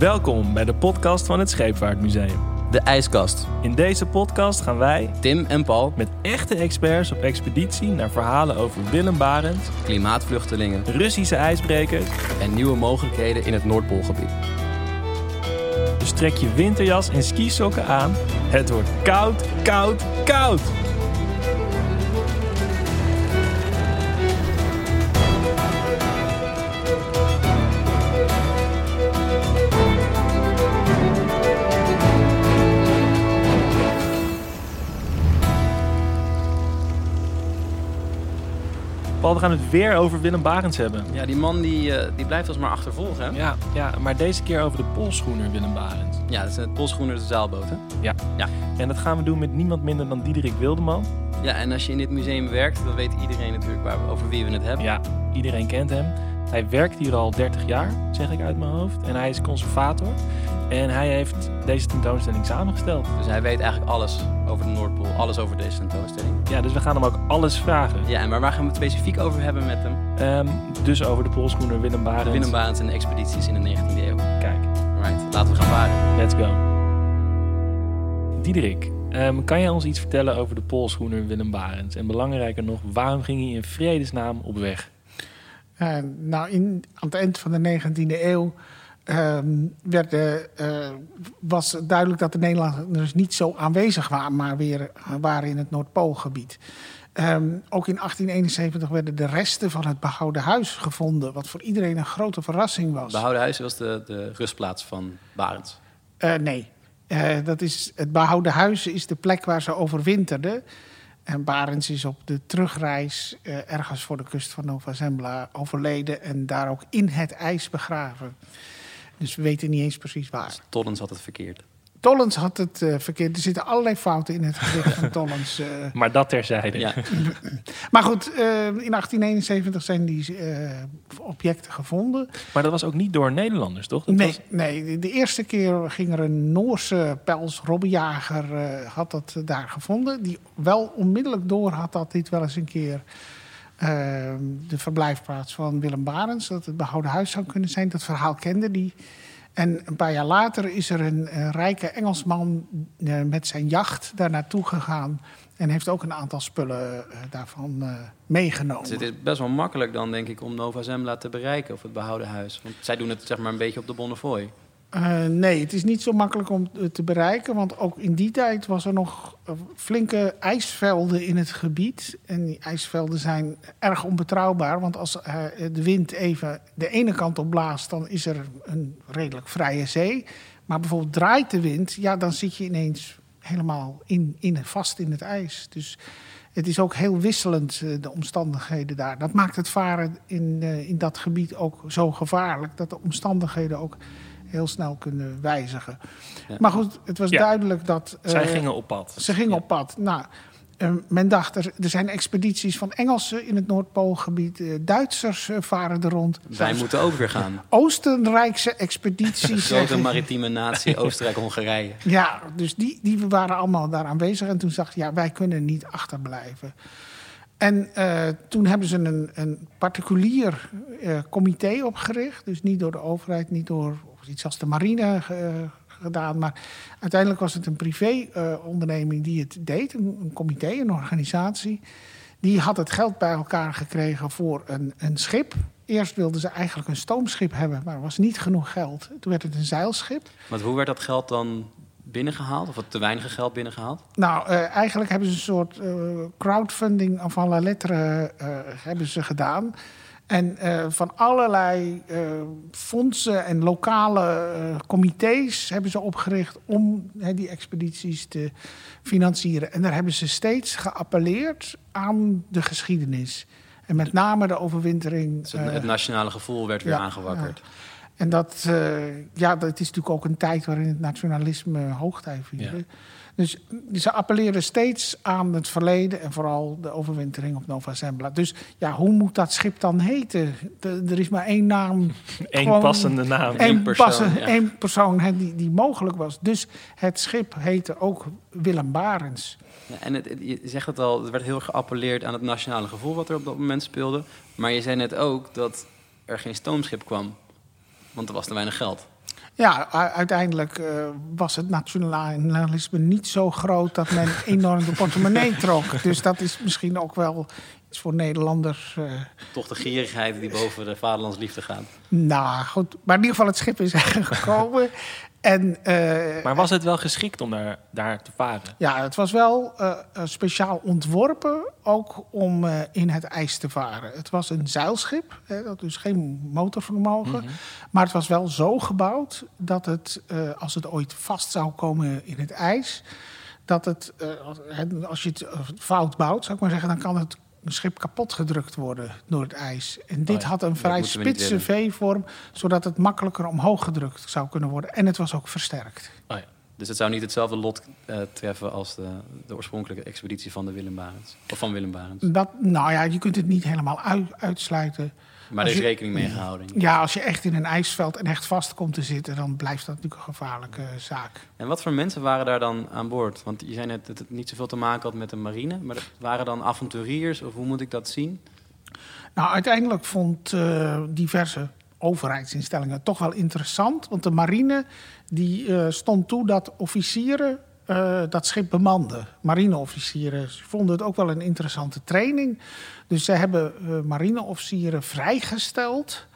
Welkom bij de podcast van het Scheepvaartmuseum. De ijskast. In deze podcast gaan wij Tim en Paul, met echte experts op expeditie naar verhalen over Willem Barent, klimaatvluchtelingen Russische ijsbrekers. en nieuwe mogelijkheden in het Noordpoolgebied. Dus trek je winterjas en skisokken aan. Het wordt koud, koud, koud. Paul, we gaan het weer over Willem Barents hebben. Ja, die man die, eh, die blijft ons maar achtervolgen. Hè? Ja, ja, maar deze keer over de polschoener Willem Barents. Ja, dat is het Polsgroener de zeilboot. Hè? En dat gaan we doen met niemand minder dan Diederik Wildeman. Ja, en als je in dit museum werkt, dan weet iedereen natuurlijk waar, over wie we het hebben. Ja, iedereen kent hem. Hij werkt hier al 30 jaar, zeg ik uit mijn hoofd. En hij is conservator. En hij heeft deze tentoonstelling samengesteld. Dus hij weet eigenlijk alles over de Noordpool, alles over deze tentoonstelling. Ja, dus we gaan hem ook alles vragen. Ja, en maar waar gaan we het specifiek over hebben met hem? Ehm, dus over de polschoener Willem Barents. Willem Barents en de expedities in de 19e eeuw. Kijk, Right, laten we gaan varen. let's go. Diederik, ehm, kan jij ons iets vertellen over de polschoener Willem Barents? En belangrijker nog, waarom ging hij in vredesnaam op weg? Eh, nou, in, aan het eind van de 19e eeuw ehm, werd, de, eh, was duidelijk dat de Nederlanders niet zo aanwezig waren, maar weer eh, waren in het Noordpoolgebied. Ehm, ook in 1871 werden de resten van het behouden huis gevonden, wat voor iedereen een grote verrassing was. Behouden Huizen was de, de rustplaats van Barents. Eh, nee, Eh, dat is, het behouden huis is de plek waar ze overwinterden. En Barents is op de terugreis eh, ergens voor de kust van Nova Zembla overleden en daar ook in het ijs begraven. Dus we weten niet eens precies waar. Tollens had het verkeerd. Tollens had het eh, verkeerd. Er zitten allerlei fouten in het gedicht van Tollens. eh. Maar dat terzijde. Ja, Maar goed, eh, in 1871 zijn die eh, objecten gevonden. Maar dat was ook niet door Nederlanders, toch? Dat Nee, was- nee, de- de eerste keer ging er een Noorse pels-robbenjager eh, had dat daar gevonden. Die wel onmiddellijk door had dat dit wel eens een keer de verblijfplaats van Willem Barents, dat het behouden huis zou kunnen zijn. Dat verhaal kende die. En een paar jaar later is er een, rijke Engelsman eh, met zijn jacht daar naartoe gegaan. En heeft ook een aantal spullen eh, daarvan eh, meegenomen. Dus het is best wel makkelijk dan, denk ik, om Nova Zembla te bereiken of het behouden huis. Want zij doen het zeg maar een beetje op de Bonnefoy. Eh, nee, het is niet zo makkelijk om het te bereiken. Want ook in die tijd was er nog eh, flinke ijsvelden in het gebied. En die ijsvelden zijn erg onbetrouwbaar. Want als eh, de wind even de ene kant op blaast, dan is er een redelijk vrije zee. Maar bijvoorbeeld draait de wind, ja, dan zit je ineens helemaal in, in, vast in het ijs. Dus het is ook heel wisselend, eh, de omstandigheden daar. Dat maakt het varen in, eh, in dat gebied ook zo gevaarlijk. Dat de omstandigheden ook heel snel kunnen wijzigen. Ja. Maar goed, het was Ja. duidelijk dat... Zij eh, gingen op pad. Ze gingen op pad. Nou, eh, men dacht, er, er zijn expedities van Engelsen in het Noordpoolgebied. eh, Duitsers eh, varen er rond. Wij Zelfs moeten ook weer gaan. Oostenrijkse expedities. Grote maritieme natie, Oostenrijk-Hongarije. ja, dus die, die waren allemaal daar aanwezig. En toen dacht ja, wij kunnen niet achterblijven. En eh, toen hebben ze een, een particulier eh, comité opgericht. Dus niet door de overheid, niet door iets als de marine eh, gedaan. Maar uiteindelijk was het een privé-onderneming die het deed. Een, een comité, een organisatie. Die had het geld bij elkaar gekregen voor een, een schip. Eerst wilden ze eigenlijk een stoomschip hebben, maar er was niet genoeg geld. Toen werd het een zeilschip. Want hoe werd dat geld dan binnengehaald? Of te weinig geld binnengehaald? Nou, eh, eigenlijk hebben ze een soort eh, crowdfunding avant la lettre eh, hebben ze gedaan. En eh, van allerlei eh, fondsen en lokale eh, comité's hebben ze opgericht om die expedities te financieren. En daar hebben ze steeds geappelleerd aan de geschiedenis. En met name de overwintering. Dus het, het nationale gevoel werd weer ja, aangewakkerd. en dat, ja, dat is natuurlijk ook een tijd waarin het nationalisme hoogtij vierde. Ja. Dus ze appelleren steeds aan het verleden en vooral de overwintering op Nova Zembla. Dus ja, hoe moet dat schip dan heten? De- er is maar één naam. Eén gewoon passende naam. Eén één persoon, passen- ja. één persoon hè, die, die mogelijk was. Dus het schip heette ook Willem Barens. Ja, en het, het- je zegt het al, er werd heel erg geappelleerd aan het nationale gevoel wat er op dat moment speelde. Maar je zei net ook dat er geen stoomschip kwam. Want er was te weinig geld. Ja, uiteindelijk eh, was het nationalisme niet zo groot dat men enorm de portemonnee trok. Dus dat is misschien ook wel iets voor Nederlanders. eh, Toch de gierigheid die boven de vaderlandsliefde gaat. nou goed, maar in ieder geval het schip is gekomen. En eh, Maar was het wel geschikt om daar, daar te varen? ja, het was wel eh, eh, speciaal ontworpen ook om in het ijs te varen. Het was een zeilschip, hè, dat dus geen motorvermogen. Maar het was wel zo gebouwd dat het, als het ooit vast zou komen in het ijs, dat het, als- je het fout bouwt, zou ik maar zeggen, dan kan het schip kapot gedrukt worden door het ijs. En dit Oh ja, had een vrij spitse V-vorm, zodat het makkelijker omhoog gedrukt zou kunnen worden. En het was ook versterkt. Oh ja. Dus het zou niet hetzelfde lot eh, treffen als de, de oorspronkelijke expeditie van de Willem Barents. Of van Willem Barents. Dat, nou ja, je kunt het niet helemaal uit- uitsluiten. Maar er is je- rekening mee gehouden. Ja, als je echt in een ijsveld en echt vast komt te zitten, dan blijft dat natuurlijk een gevaarlijke zaak. En wat voor mensen waren daar dan aan boord? Want je zei net dat het niet zoveel te maken had met de marine. Maar dat waren dan avonturiers of hoe moet ik dat zien? Nou, uiteindelijk vond eh, diverse overheidsinstellingen het toch wel interessant. Want de marine die, eh, stond toe dat officieren eh, dat schip bemanden. Marineofficieren vonden het ook wel een interessante training. Dus ze hebben eh, marineofficieren vrijgesteld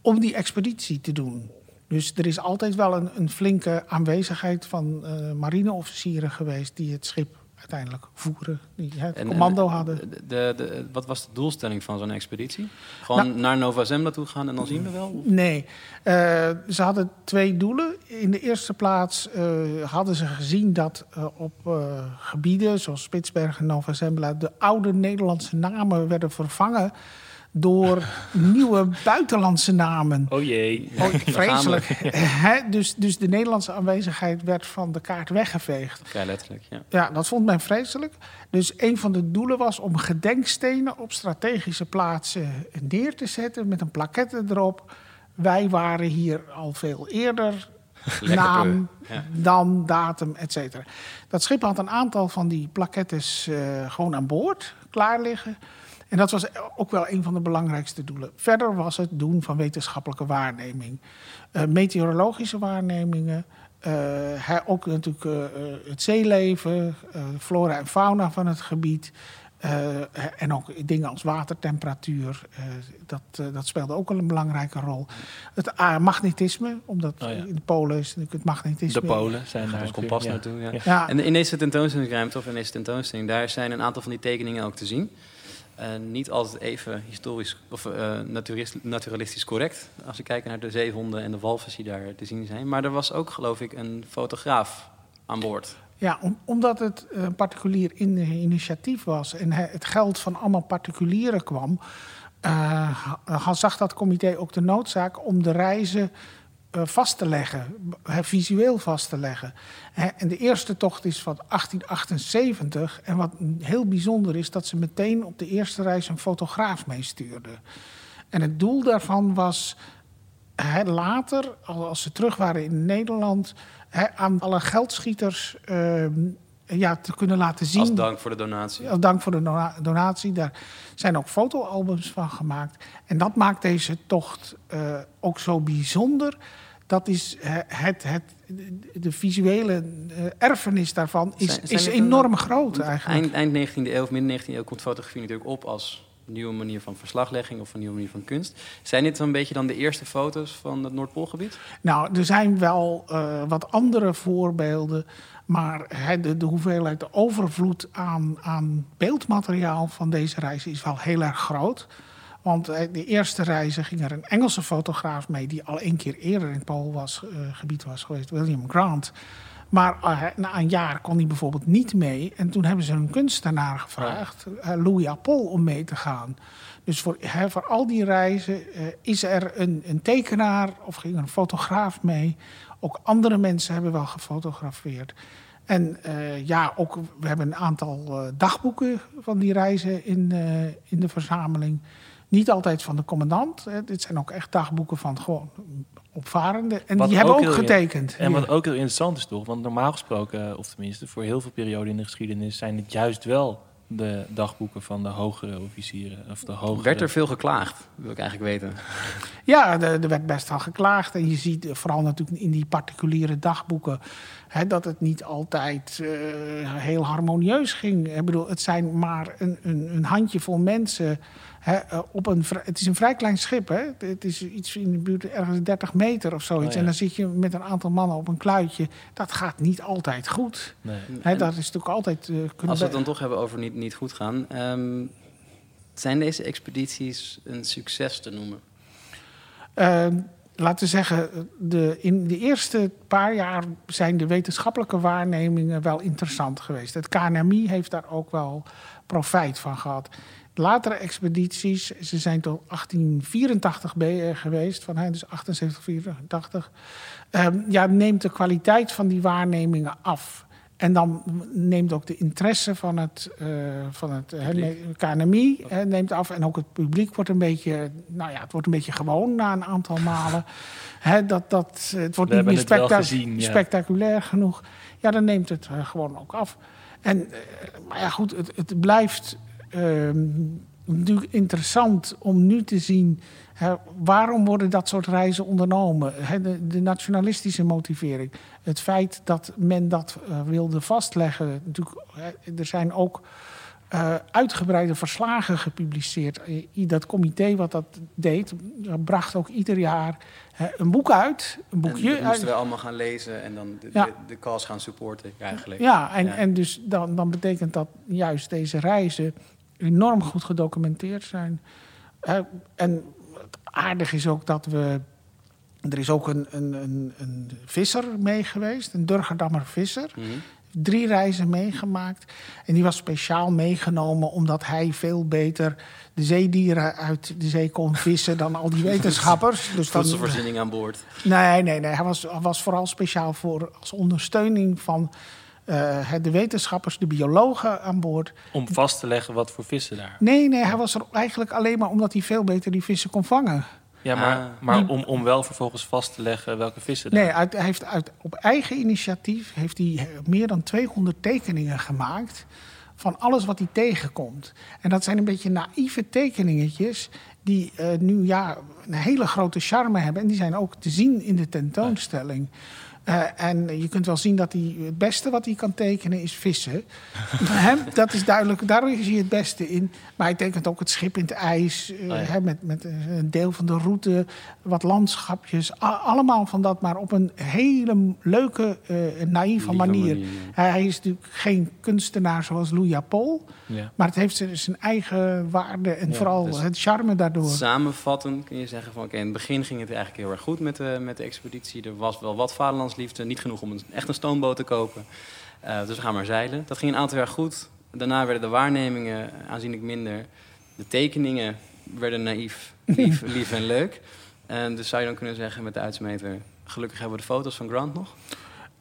om die expeditie te doen. Dus er is altijd wel een, een flinke aanwezigheid van eh, marineofficieren geweest die het schip uiteindelijk voeren, die het En- commando en hadden. De, de, de- wat was de doelstelling van zo'n expeditie? Gewoon Nou- naar Nova Zembla toe gaan en dan zien we wel? Nee, Eh, ze hadden twee doelen. In de eerste plaats eh, hadden ze gezien dat eh, op eh, gebieden zoals Spitsbergen en Nova Zembla de oude Nederlandse namen werden vervangen door nieuwe buitenlandse namen. Oh jee. Oh, vreselijk. Dus, dus de Nederlandse aanwezigheid werd van de kaart weggeveegd. Vrij letterlijk, ja. Ja, dat vond men vreselijk. Dus een van de doelen was om gedenkstenen op strategische plaatsen neer te zetten met een plaquette erop. Wij waren hier al veel eerder. Lekker naam, ja. dan, datum, et cetera. Dat schip had een aantal van die plaquettes eh, gewoon aan boord klaar liggen. En dat was ook wel een van de belangrijkste doelen. Verder was het doen van wetenschappelijke waarneming. Eh, meteorologische waarnemingen. eh, hij, ook natuurlijk eh, het zeeleven, eh, flora en fauna van het gebied. eh, en ook dingen als watertemperatuur. eh, dat, dat speelde ook wel een belangrijke rol. Het magnetisme, omdat Oh ja. in de Polen is natuurlijk het magnetisme. De Polen zijn daar Ons kompas ja. naartoe, ja. Ja. Ja, En in deze tentoonstellingsruimte, of in deze tentoonstelling, daar zijn een aantal van die tekeningen ook te zien. Eh, niet altijd even historisch of eh, naturalistisch correct. Als we kijken naar de zeehonden en de walvissen die daar te zien zijn. Maar er was ook, geloof ik, een fotograaf aan boord. Ja, om- omdat het een particulier in- initiatief was en he- het geld van allemaal particulieren kwam, eh, ha- zag dat comité ook de noodzaak om de reizen eh, vast te leggen, eh, visueel vast te leggen. En de eerste tocht is van 1878. En wat heel bijzonder is, dat ze meteen op de eerste reis een fotograaf meestuurden. En het doel daarvan was later, al- als ze terug waren in Nederland, aan alle geldschieters eh, ja, te kunnen laten zien. Als dank voor de donatie. Als dank voor de dona- donatie. Daar zijn ook fotoalbums van gemaakt. En dat maakt deze tocht eh, ook zo bijzonder. Dat is eh, het, het, de visuele eh, erfenis daarvan is, Zijn- zijn is een- enorm groot eigenlijk. Eind, eind 19e eeuw of midden 19e eeuw komt fotografie natuurlijk op als nieuwe manier van verslaglegging of een nieuwe manier van kunst. Zijn dit zo'n beetje dan de eerste foto's van het Noordpoolgebied? Nou, er zijn wel eh, wat andere voorbeelden. Maar de, de hoeveelheid, de overvloed aan, aan beeldmateriaal van deze reis is wel heel erg groot. Want eh, de eerste reizen ging er een Engelse fotograaf mee... die al een keer eerder in het Poolgebied was geweest, William Grant. Maar eh, na een jaar kon hij bijvoorbeeld niet mee. En toen hebben ze een kunstenaar gevraagd, eh, Louis Appel, om mee te gaan. Dus voor, voor al die reizen eh, is er een, een tekenaar of ging er een fotograaf mee. Ook andere mensen hebben wel gefotografeerd. En eh, ja, ook, we hebben een aantal eh, dagboeken van die reizen in, eh, in de verzameling. Niet altijd van de commandant. Hè. Dit zijn ook echt dagboeken van gewoon opvarenden. En Wat die hebben ook getekend. En wat ook heel interessant is toch, want normaal gesproken, of tenminste voor heel veel perioden in de geschiedenis, zijn het juist wel de dagboeken van de hogere officieren. Of de hogere... Werd er veel geklaagd, wil ik eigenlijk weten. Ja, er, er werd best wel geklaagd. En je ziet eh, vooral natuurlijk in die particuliere dagboeken... Hè, dat het niet altijd uh, heel harmonieus ging. Ik bedoel, het zijn maar een, een, een handjevol mensen... Hè, eh, op een, het is een vrij klein schip. Hè? Het is iets in de buurt ergens 30 meter of zoiets. Oh, ja. En dan zit je met een aantal mannen op een kluitje. Dat gaat niet altijd goed. Nee. Hè, dat is natuurlijk altijd... Uh, Als we het dan toch hebben over niet, niet goed gaan... Um, zijn deze expedities een succes te noemen? Uh, laten we zeggen, de, in de eerste paar jaar zijn de wetenschappelijke waarnemingen wel interessant geweest. Het KNMI heeft daar ook wel profijt van gehad. Latere expedities, ze zijn tot 1884 geweest, van dus 78, 84. Um, ja, neemt de kwaliteit van die waarnemingen af. En dan neemt ook de interesse van het, uh, van het KNMI uh, neemt af. En ook het publiek wordt een beetje, nou ja, het wordt een beetje gewoon na een aantal malen. He, dat, dat, het wordt We niet meer het wel spectac gezien, ja. spectaculair genoeg. Ja, dan neemt het uh, gewoon ook af. En, uh, maar ja, goed, het, het blijft ehm, natuurlijk interessant om nu te zien. Waarom worden dat soort reizen ondernomen? De, de, nationalistische motivering. Het feit dat men dat uh, wilde vastleggen. Natuurlijk, er zijn ook uh, uitgebreide verslagen gepubliceerd. Dat comité wat dat deed, bracht ook ieder jaar een boek uit. Een boekje. En dat moesten we allemaal gaan lezen en dan de, ja. de, de cause gaan supporten eigenlijk. Ja, en, ja. en dus dan, dan betekent dat juist deze reizen enorm goed gedocumenteerd zijn. En het aardige is ook dat we. Er is ook een, een, een, een visser mee geweest, een Durgerdammer visser. Mm -hmm. Drie reizen meegemaakt. En die was speciaal meegenomen omdat hij veel beter de zeedieren uit de zee kon vissen dan al die wetenschappers. Dus Voedselvoorziening aan boord. Nee, nee, nee. Hij was, was vooral speciaal voor als ondersteuning van uh, de wetenschappers, de biologen aan boord. Om vast te leggen wat voor vissen daar? Nee, nee, hij was er eigenlijk alleen maar omdat hij veel beter die vissen kon vangen. Ja, maar, ah. maar die, om, om wel vervolgens vast te leggen welke vissen daar... Nee, uit, hij heeft uit, op eigen initiatief heeft hij meer dan 200 tekeningen gemaakt... van alles wat hij tegenkomt. En dat zijn een beetje naïeve tekeningetjes... die uh, nu ja, een hele grote charme hebben. En die zijn ook te zien in de tentoonstelling... Ja. Uh, en je kunt wel zien dat hij het beste wat hij kan tekenen is vissen. Hem, dat is duidelijk, daar is hij het beste in. Maar hij tekent ook het schip in het ijs. Uh, oh ja. he, met, met een deel van de route, wat landschapjes. Allemaal van dat, maar op een hele leuke, uh, naïeve manier. manier ja. Hij is natuurlijk geen kunstenaar zoals Louis Paul. Ja. Maar het heeft zijn eigen waarde en vooral dus het charme daardoor. Samenvatten kun je zeggen van oké, in het begin ging het eigenlijk heel erg goed met de, met de expeditie. Er was wel wat vaderlandsliefde, niet genoeg om een, echt een stoomboot te kopen. Uh, dus we gaan maar zeilen. Dat ging een aantal jaar goed. Daarna werden de waarnemingen aanzienlijk minder. De tekeningen werden naïef, lief, lief en leuk. En dus zou je dan kunnen zeggen met de uitsmeter... gelukkig hebben we de foto's van Grant nog.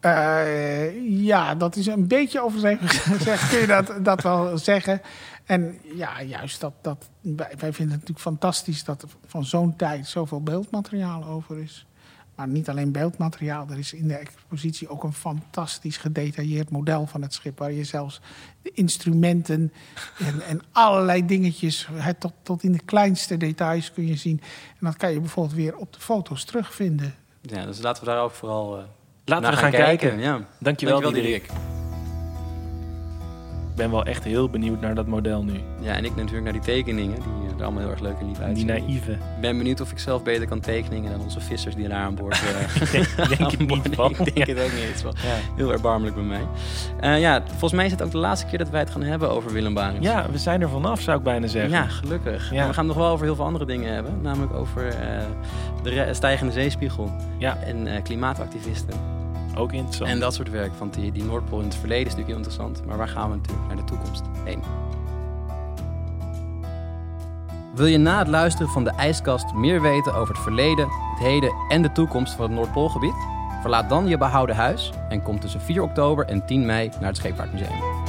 Uh, ja, dat is een beetje overdreven gezegd, kun je dat, dat wel zeggen. En ja, juist dat, dat wij, wij vinden het natuurlijk fantastisch dat er van zo'n tijd zoveel beeldmateriaal over is. Maar niet alleen beeldmateriaal, er is in de expositie ook een fantastisch gedetailleerd model van het schip. Waar je zelfs de instrumenten en, en allerlei dingetjes, het, tot, tot in de kleinste details kun je zien. En dat kan je bijvoorbeeld weer op de foto's terugvinden. Ja, dus laten we daar ook vooral. Uh, Laten we gaan, gaan kijken. kijken. Ja. Dankjewel, Dankjewel Diederik. Ik ben wel echt heel benieuwd naar dat model nu. Ja, en ik natuurlijk naar die tekeningen, die er allemaal heel erg leuk en lief uitzien. Die naïeve. Ik ben benieuwd of ik zelf beter kan tekeningen dan onze vissers die daar aan boord uh, denk, denk ik niet van. Ik denk het ook niet. Het ja. heel erbarmelijk bij mij. Uh, ja, volgens mij is het ook de laatste keer dat wij het gaan hebben over Willem Barens. Ja, we zijn er vanaf, zou ik bijna zeggen. Ja, gelukkig. Ja. Maar we gaan het nog wel over heel veel andere dingen hebben. Namelijk over uh, de stijgende zeespiegel ja. en klimaatactivisten. Ook interessant. En dat soort werk, want die, die Noordpool in het verleden is natuurlijk heel interessant. Maar waar gaan we natuurlijk naar de toekomst heen? Wil je na het luisteren van de ijskast meer weten over het verleden, het heden en de toekomst van het Noordpoolgebied? Verlaat dan je behouden huis en kom tussen 4 oktober en 10 mei naar het Scheepvaartmuseum.